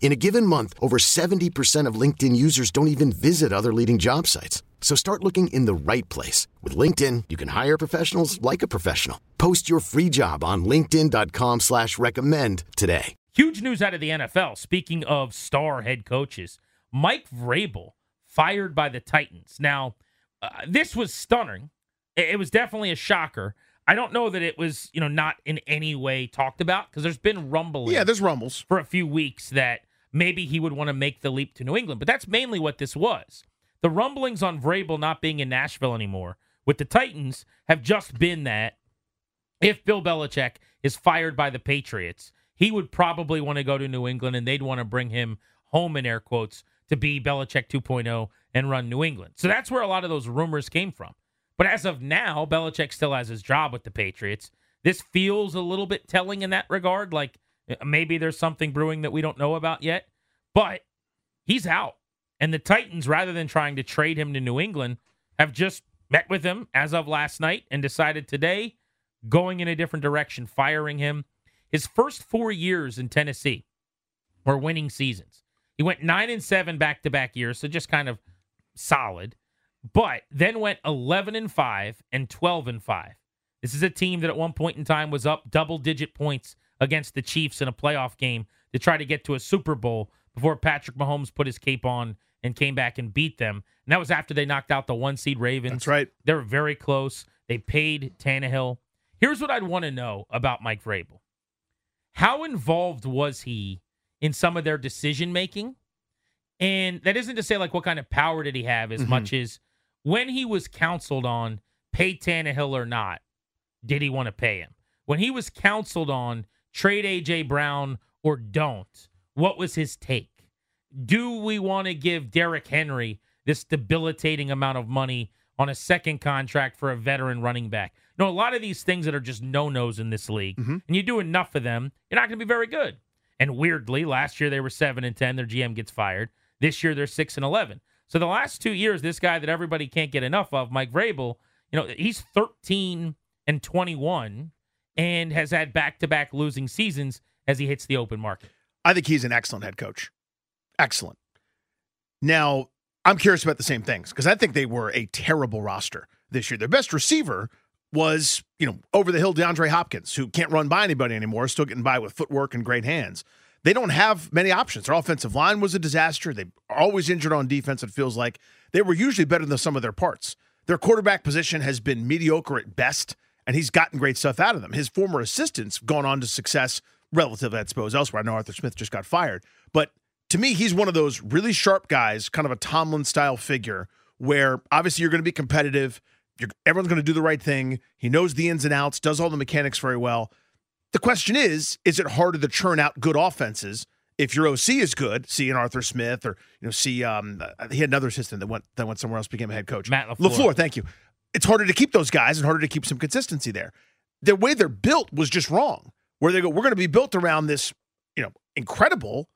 In a given month, over 70% of LinkedIn users don't even visit other leading job sites. So start looking in the right place. With LinkedIn, you can hire professionals like a professional. Post your free job on linkedin.com slash recommend today. Huge news out of the NFL. Speaking of star head coaches, Mike Vrabel fired by the Titans. Now, uh, this was stunning. It, it was definitely a shocker. I don't know that it was, you know, not in any way talked about because there's been rumbling. Yeah, there's rumbles for a few weeks that maybe he would want to make the leap to New England. But that's mainly what this was. The rumblings on Vrabel not being in Nashville anymore with the Titans have just been that if Bill Belichick is fired by the Patriots, he would probably want to go to New England and they'd want to bring him home in air quotes to be Belichick 2.0 and run New England. So that's where a lot of those rumors came from. But as of now, Belichick still has his job with the Patriots. This feels a little bit telling in that regard. Like Uh, maybe there's something brewing that we don't know about yet, but he's out. And the Titans, rather than trying to trade him to New England, have just met with him as of last night and decided today going in a different direction, firing him. His first four years in Tennessee were winning seasons. He went nine and seven back to back years, so just kind of solid but then went 11 and 5 and 12 and 5. This is a team that at one point in time was up double digit points against the Chiefs in a playoff game to try to get to a Super Bowl before Patrick Mahomes put his cape on and came back and beat them. And that was after they knocked out the one seed Ravens. That's right. They were very close. They paid Tannehill. Here's what I'd want to know about Mike Vrabel. How involved was he in some of their decision making? And that isn't to say like what kind of power did he have as mm-hmm. much as when he was counseled on pay Tannehill or not, did he want to pay him? When he was counseled on trade AJ Brown or don't, what was his take? Do we want to give Derrick Henry this debilitating amount of money on a second contract for a veteran running back? No, a lot of these things that are just no nos in this league, mm-hmm. and you do enough of them, you're not going to be very good. And weirdly, last year they were seven and ten. Their GM gets fired. This year they're six and eleven. So the last two years, this guy that everybody can't get enough of, Mike Vrabel, you know, he's 13 and 21 and has had back-to-back losing seasons as he hits the open market. I think he's an excellent head coach. Excellent. Now, I'm curious about the same things because I think they were a terrible roster this year. Their best receiver was, you know, over the hill DeAndre Hopkins, who can't run by anybody anymore, still getting by with footwork and great hands they don't have many options. Their offensive line was a disaster. They are always injured on defense, it feels like. They were usually better than some of their parts. Their quarterback position has been mediocre at best, and he's gotten great stuff out of them. His former assistants have gone on to success relatively, I suppose, elsewhere. I know Arthur Smith just got fired. But to me, he's one of those really sharp guys, kind of a Tomlin style figure, where obviously you're going to be competitive. You're, everyone's going to do the right thing. He knows the ins and outs, does all the mechanics very well. The question is, is it harder to churn out good offenses if your OC is good? See an Arthur Smith, or you know, see um, uh, he had another assistant that went that went somewhere else, became a head coach. Matt LaFleur. LaFleur, thank you. It's harder to keep those guys and harder to keep some consistency there. The way they're built was just wrong. Where they go, we're going to be built around this, you know, incredible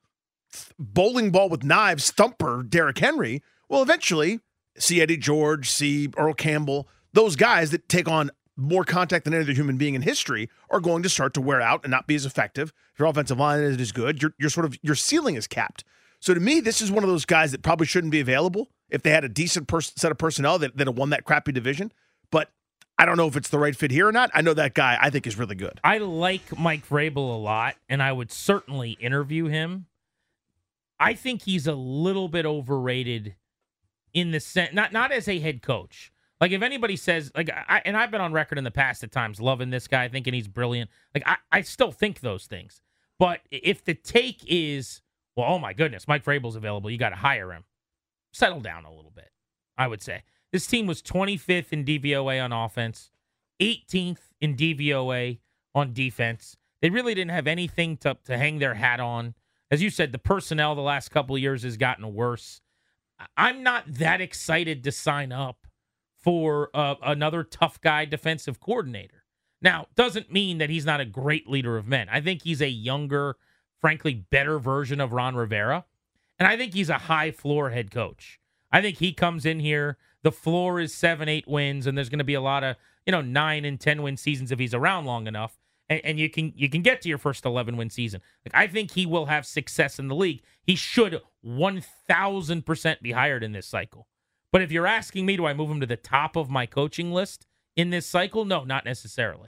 bowling ball with knives thumper, Derrick Henry. Well, eventually, see Eddie George, see Earl Campbell, those guys that take on more contact than any other human being in history are going to start to wear out and not be as effective. If your offensive line is as good, your sort of your ceiling is capped. So to me, this is one of those guys that probably shouldn't be available if they had a decent set of personnel that, that have won that crappy division. But I don't know if it's the right fit here or not. I know that guy I think is really good. I like Mike Vrabel a lot, and I would certainly interview him. I think he's a little bit overrated in the sense not not as a head coach. Like if anybody says like I and I've been on record in the past at times loving this guy, thinking he's brilliant. Like I, I still think those things. But if the take is, well, oh my goodness, Mike Vrabel's available, you got to hire him. Settle down a little bit. I would say this team was 25th in DVOA on offense, 18th in DVOA on defense. They really didn't have anything to to hang their hat on. As you said, the personnel the last couple of years has gotten worse. I'm not that excited to sign up for uh, another tough guy defensive coordinator. Now, doesn't mean that he's not a great leader of men. I think he's a younger, frankly, better version of Ron Rivera. And I think he's a high floor head coach. I think he comes in here, the floor is seven, eight wins, and there's going to be a lot of, you know, nine and 10 win seasons if he's around long enough. And, and you can you can get to your first 11 win season. Like I think he will have success in the league. He should 1000% be hired in this cycle. But if you're asking me, do I move him to the top of my coaching list in this cycle? No, not necessarily.